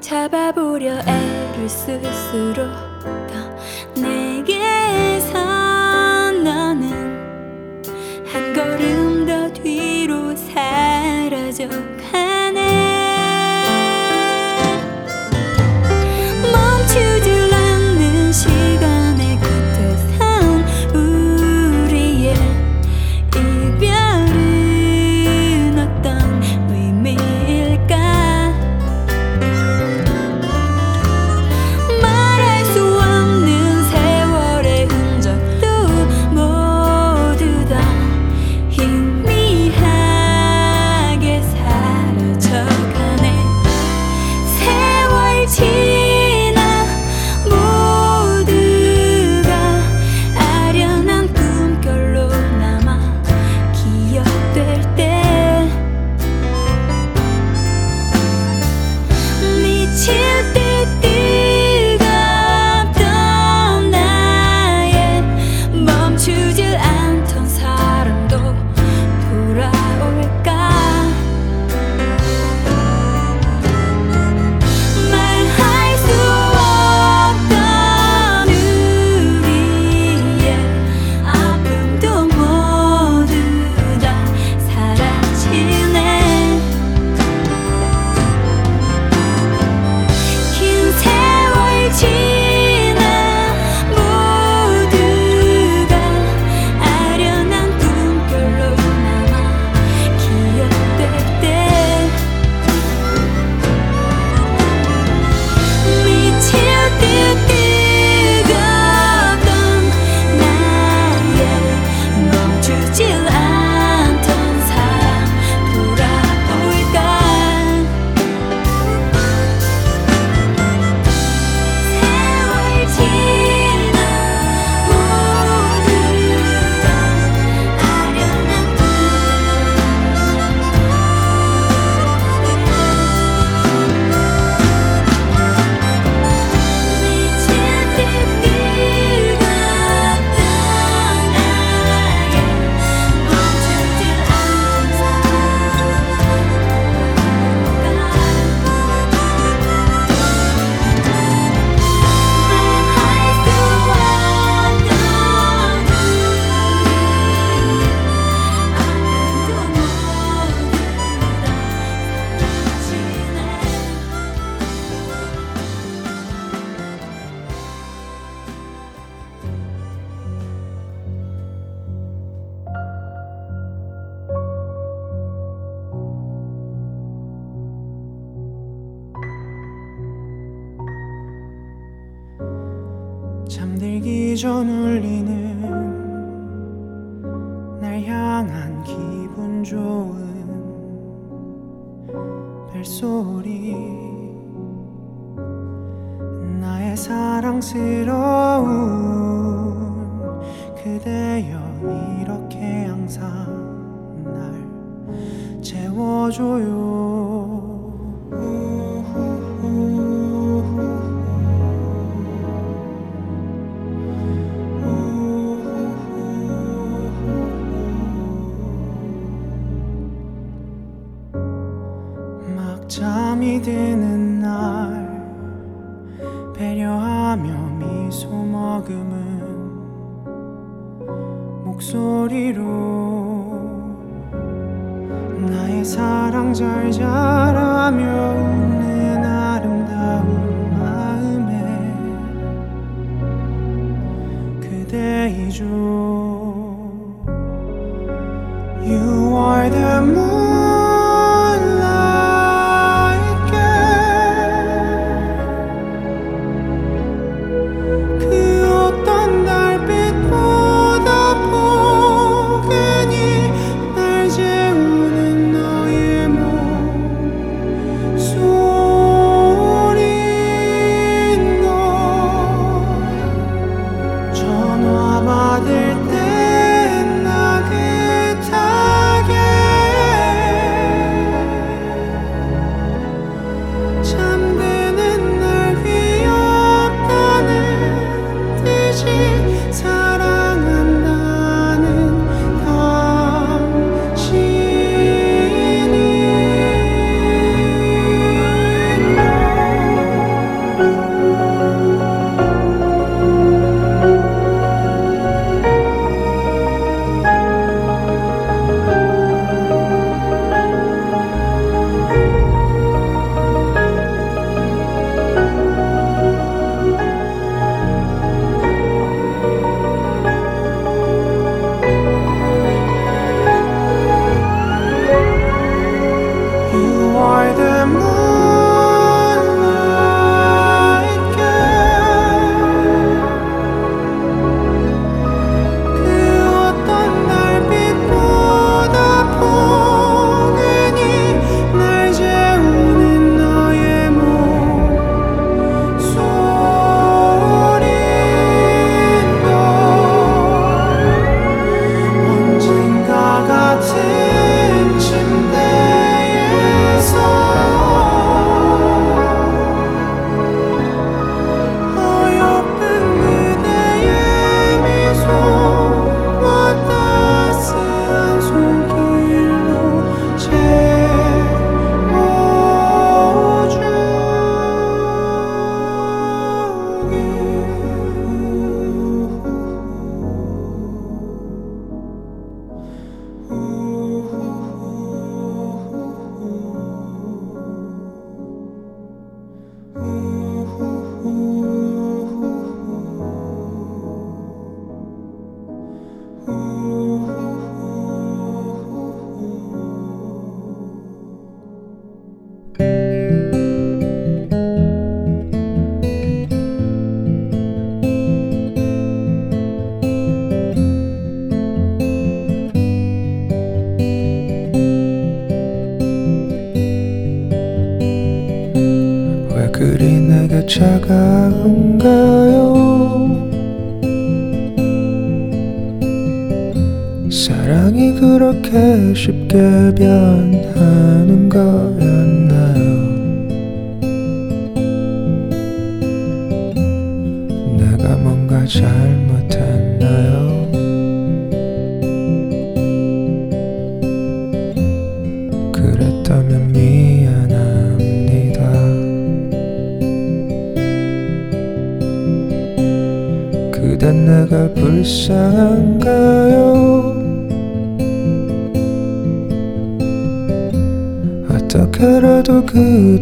잡아보려 애를 스스로. 좋은 벨소리. 나의 사랑스러운 그대여 이렇게 항상 날 채워줘요.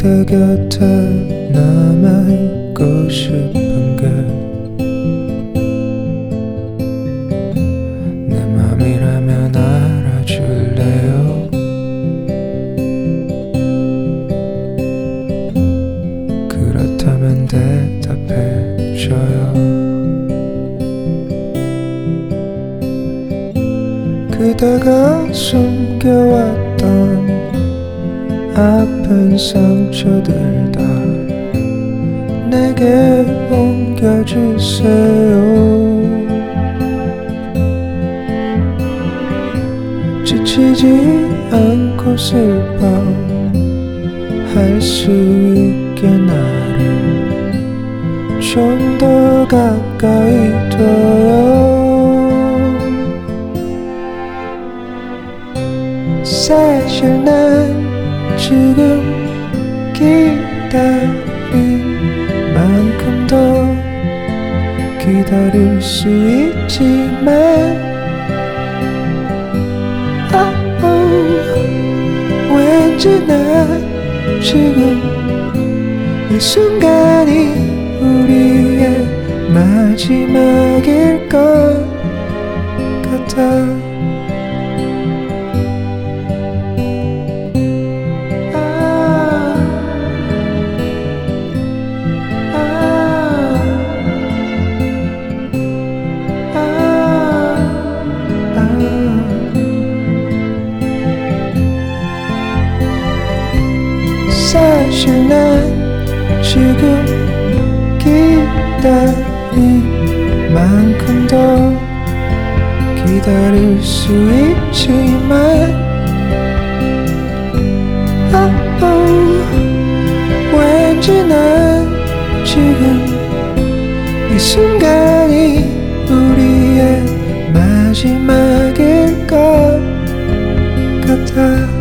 the gutter. 상처들 다. 내게 옮겨주세요. 지치지 않고 슬퍼 할수 있게 나를 좀 더 가까이 둬요. 사실 난 지금 기다릴 수 있지만 oh, oh, 왠지 나 지금 이 순간이 우리의 마지막 지금 기다린 만큼 더 기다릴 수 있지만 oh, oh, 왠지 난 지금 이 순간이 우리의 마지막일 것 같아.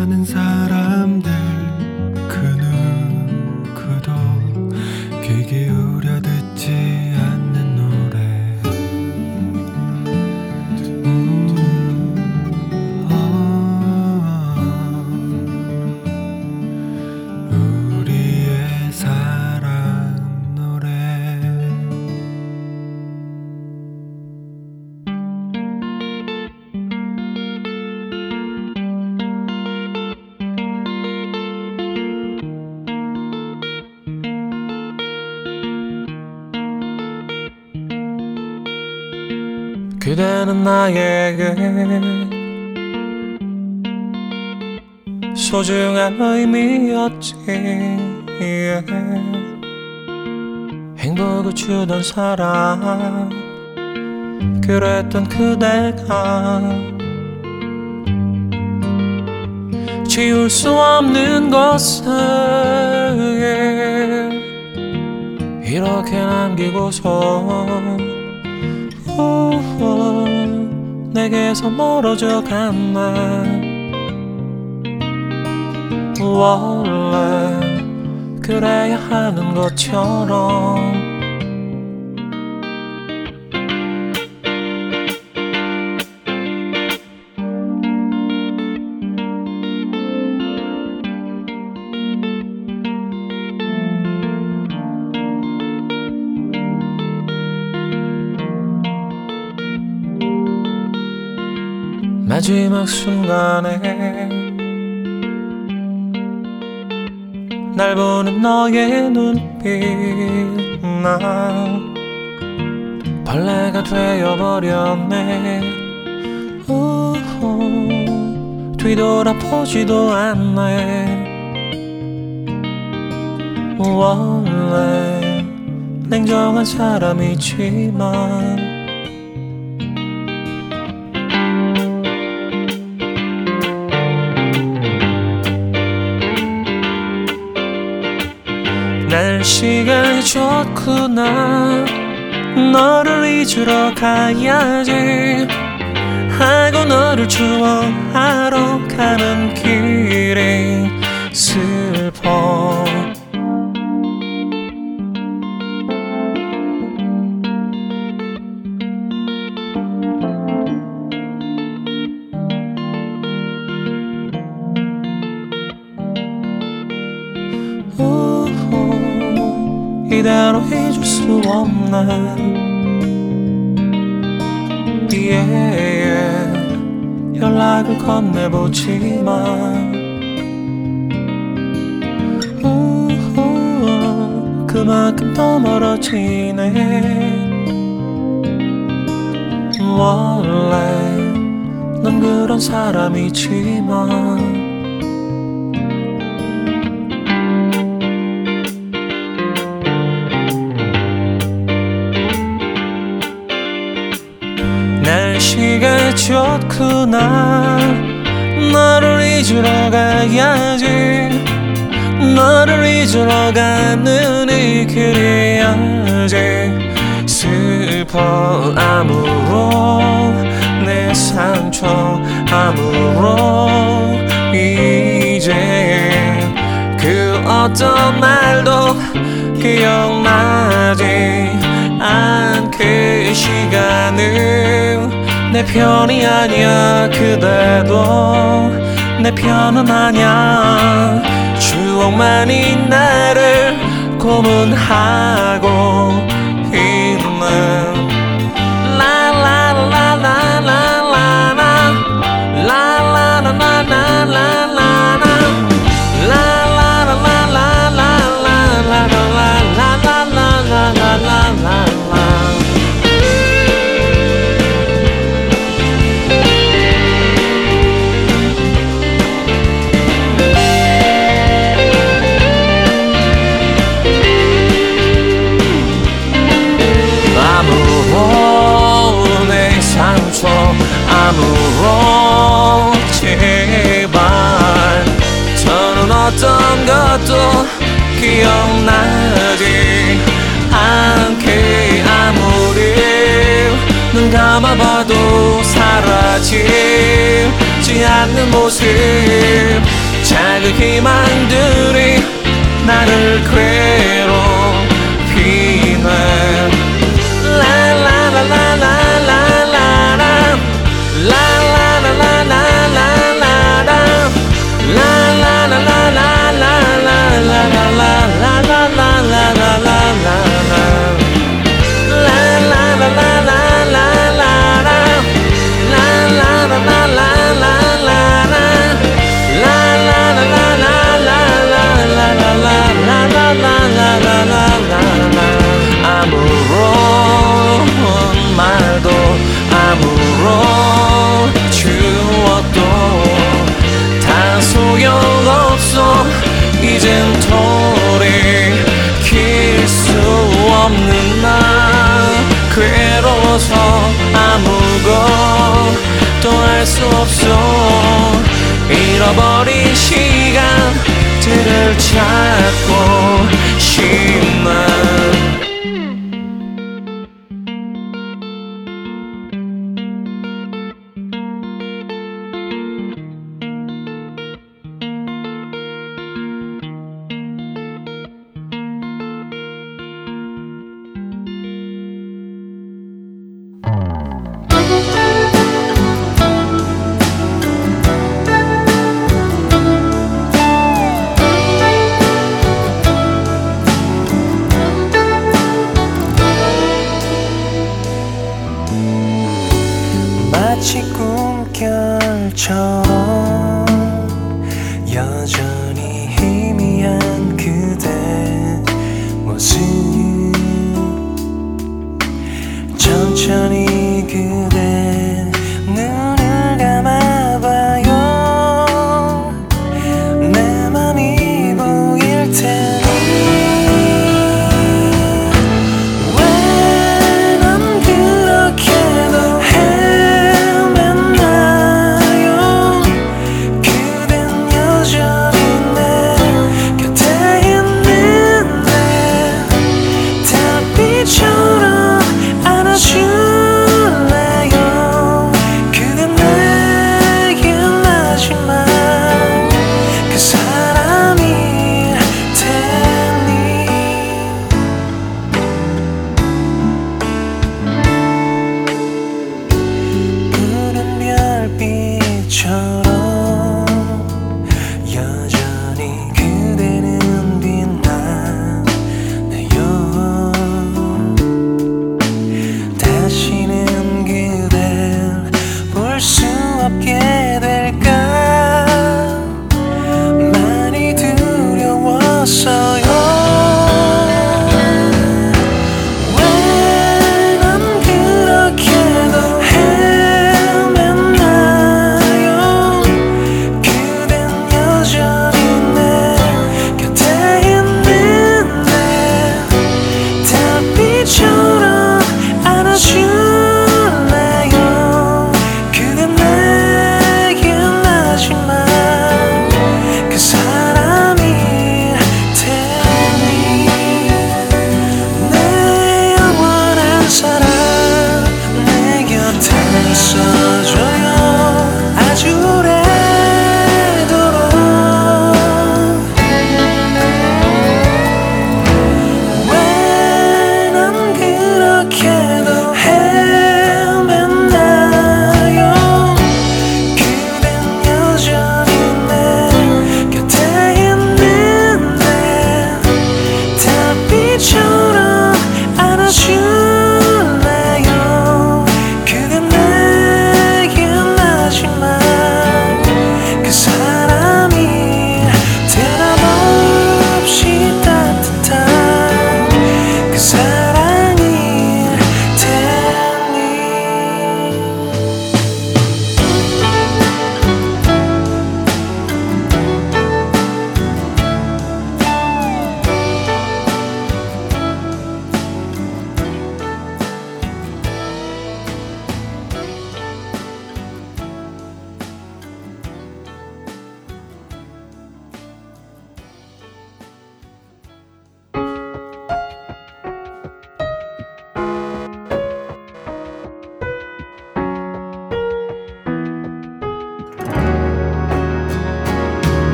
사는 사람 그대는 나에게 소중한 의미였지. 행복을 주던 사람 그랬던 그대가 지울 수 없는 것을 이렇게 남기고서 내게서 멀어져 갔네 원래 그래야 하는 것처럼 마지막 순간에 날 보는 너의 눈빛 난 벌레가 되어버렸네. 우후, 뒤돌아보지도 않네. 원래 냉정한 사람이지만 날씨가 좋구나. 너를 잊으러 가야지. 하고 너를 추억하러 가는 길 건네보지만. 우후, 그만큼 더 멀어지네. 원래 넌 그런 사람이지만 좋구나. 너를 잊으러 가야지 너를 잊으러 가는 이 길이 아직. 슬퍼 아무로. 내 상처 아무로. 이제 그 어떤 말도 기억나지 않그 시간은 내 편이 아니야 그대도 내 편은 아니야. 추억만이 나를 고문하고 오 제발 저는 어떤 것도 기억나지 않게 아무리 눈 감아봐도 사라지지 않는 모습 자극 희망들이 나를 괴로워 소용 없어. 이젠 돌이킬 수 없는 나 괴로워서 아무것도 할 수 없어. 잃어버린 시간들을 찾고 싶나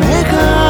每个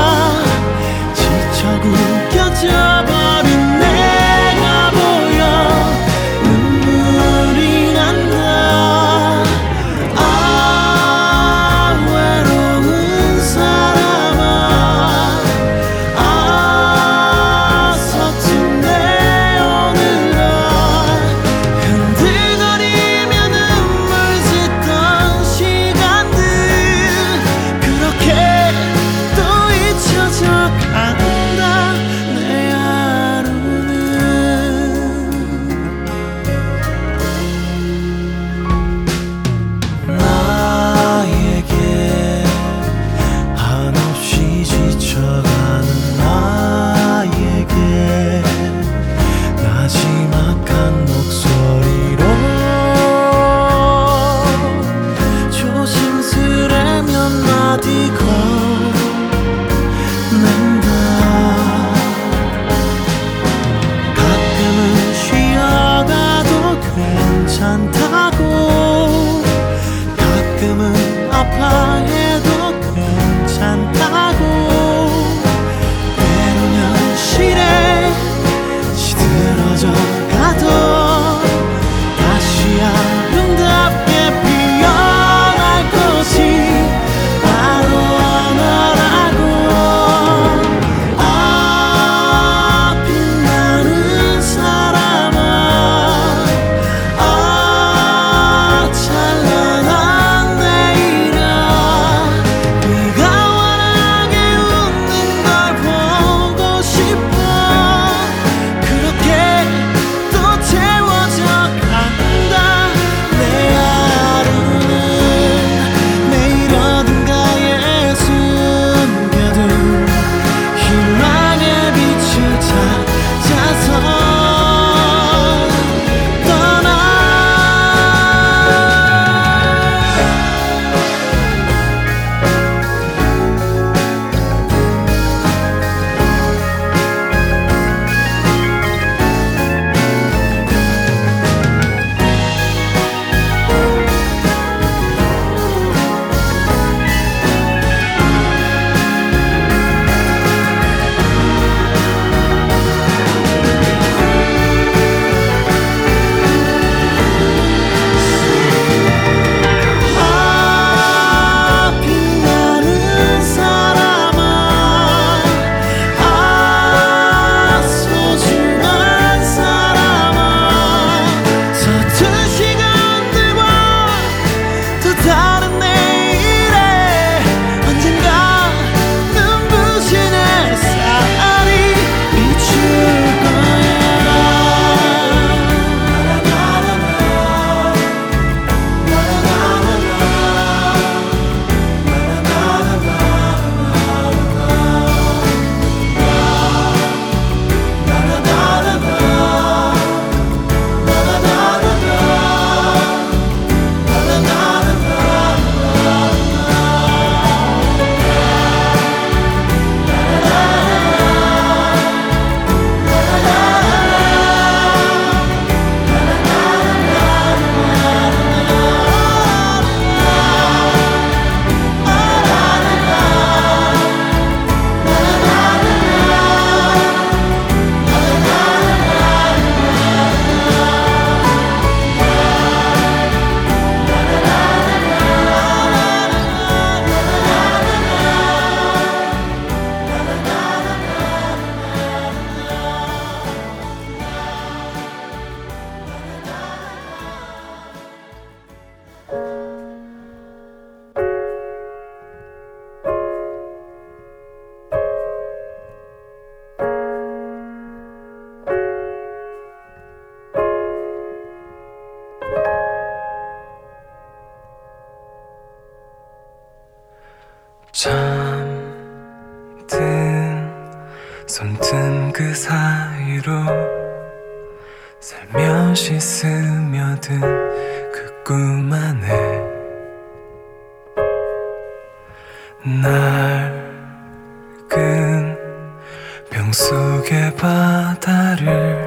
병 속의 바다를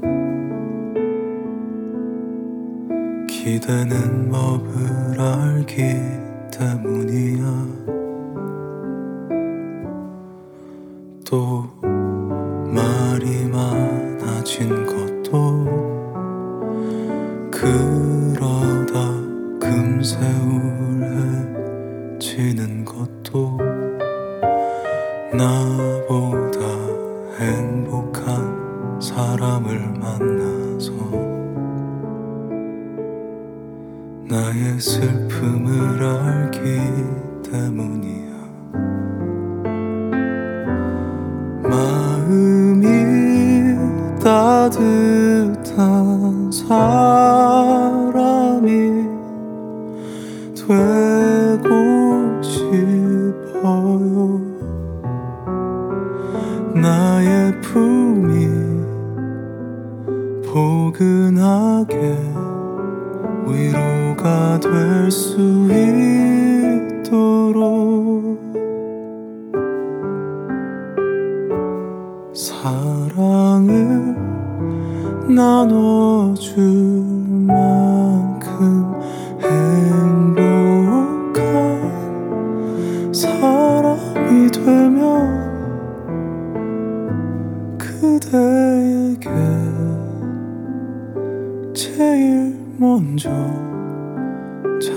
멈 기대는 법을 알기 때문이야. 또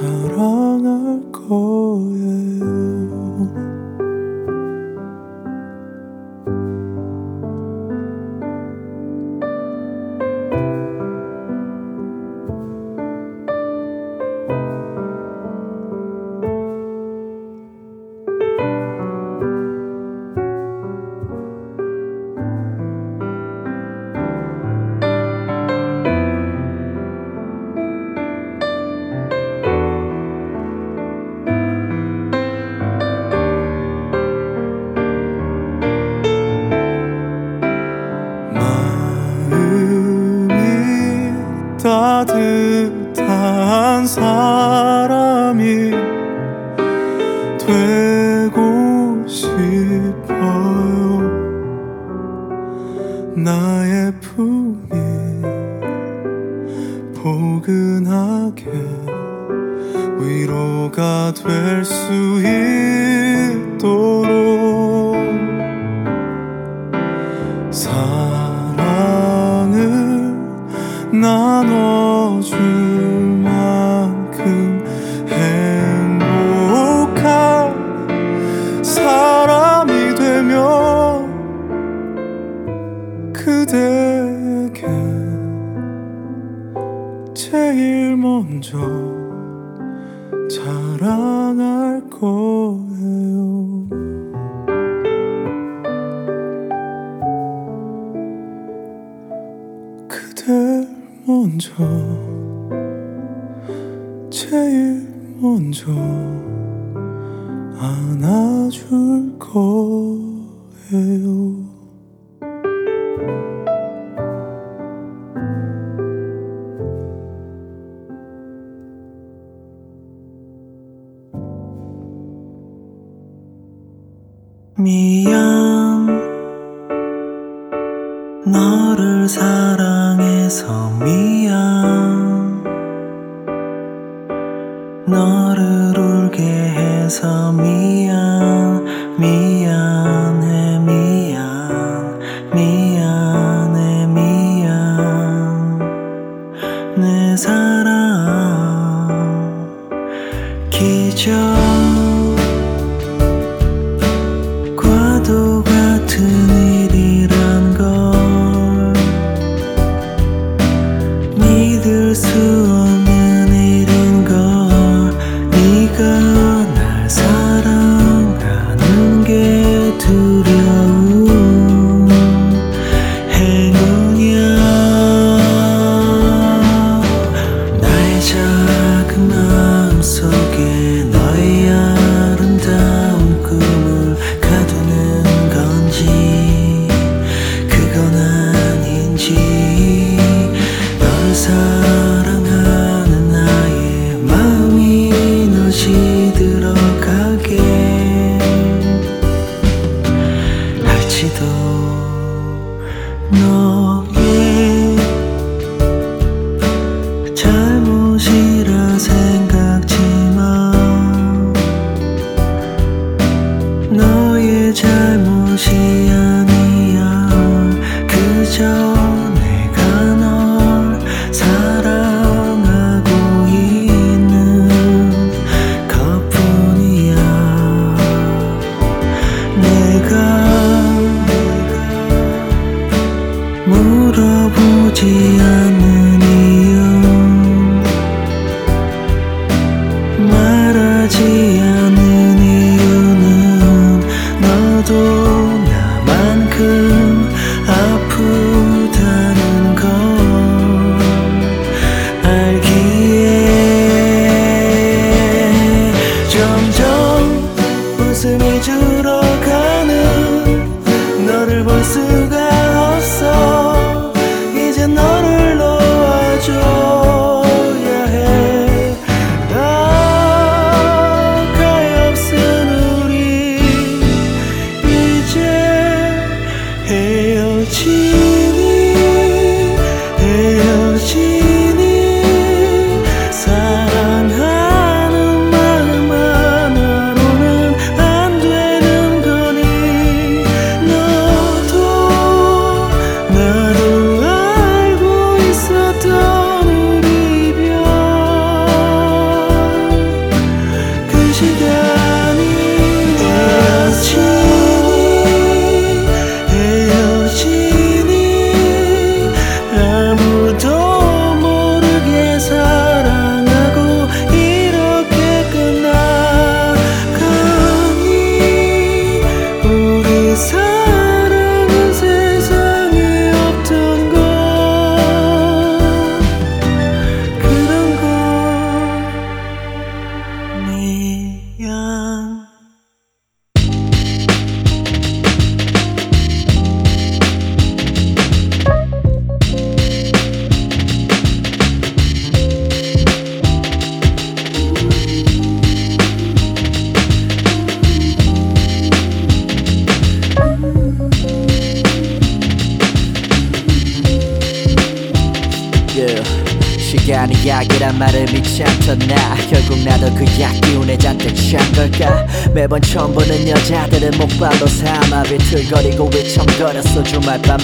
사랑아. 먼저 제일 먼저 안아줄 거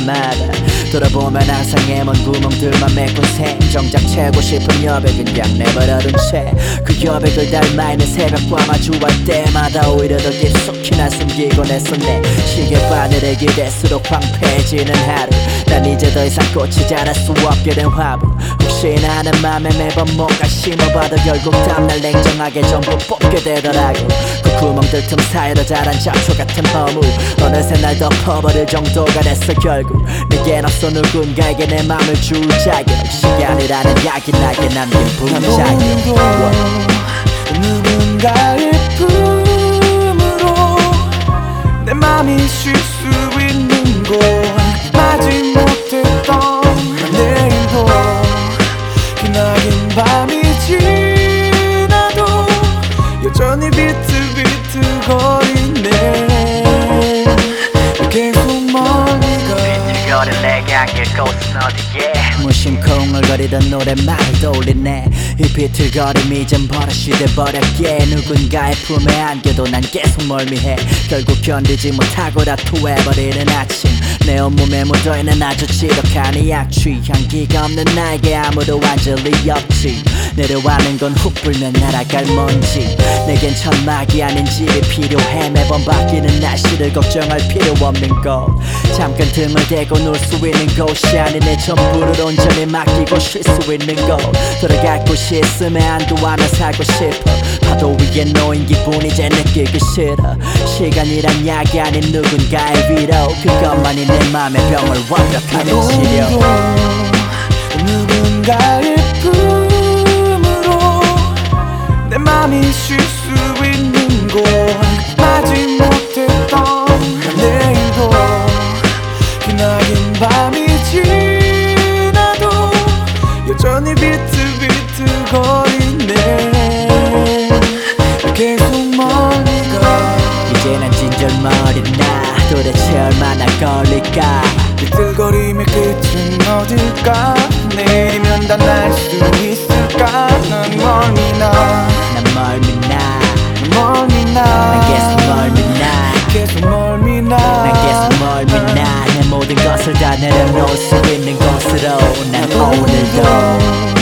밤마다 돌아보면 항상 해먼 구멍들만 메꾼 셈 정작 채고 싶은 여백은 그냥 내버려둔 채 그 여백을 닮아 있는 새벽과 마주할 때마다 오히려 더 깊숙이 난 숨기곤 했었네. 시계 바늘에 기댈수록 황폐해지는 하루. 난 이제 더 이상 꽃이 자랄 수 없게 된 화분. 혹시나 하는 맘에 매번 뭔가 심어봐도 결국 다음날 냉정하게 전부 뽑게 되더라고. 그 구멍들 틈 사이로 자란 잡초 같은 허무. 어느새 날 덮어버릴 정도가 됐어 결국. 내겐 없어 누군가에게 내 맘을 줄 자격. 시간이라는 약이 나게 남긴 분자격 누군가의 내 맘이 쉴 수 있는 곳. 마지 못했던 내일도 기나긴 밤이 지나도 여전히 비틀비틀 거리네. 계속 멀리 가. 거리 내게 안길 곳은 어디에 무 심코 웅얼거리던 노래만을 떠올리네. 이 비틀거림이 이젠 버릇이 돼버렸기에 누군가의 품에 안겨도 난 계속 멀미해. 결국 견디지 못하고 다투해버리는 아침 내 온몸에 묻어있는 아주 지독한 이 약취. 향기가 없는 나에게 아무도 리 없지. 내려와는 건 훅 불면 날아갈 먼지. 내겐 천막이 아닌 집이 필요해. 매번 바뀌는 날씨를 걱정할 필요 없는 곳 잠깐 등을 대고 놀 수 있는 곳이 아닌 내 전부를 온전히 맡기고 쉴 수 있는 곳 돌아갈 곳이 있음에 안도하며 살고 싶어. 파도 위에 놓인 기분 이제 느끼기 싫어. 시간이란 약이 아닌 누군가의 위로 그것만이 내 맘의 병을 완벽하게 치료 누군가의 품으로 내 맘이 쉴 걸릴까? 비틀거림의 끝은 어딜까? 내일이면 다 날 수 있을까? 난 멀미 나. 난 멀미 나. 멀미 나. 난 계속 멀미 나. 계속 멀미 나. 난 계속 멀미 나내 모든 것을 다 내려놓을 수 있는 곳으로. 난 오늘도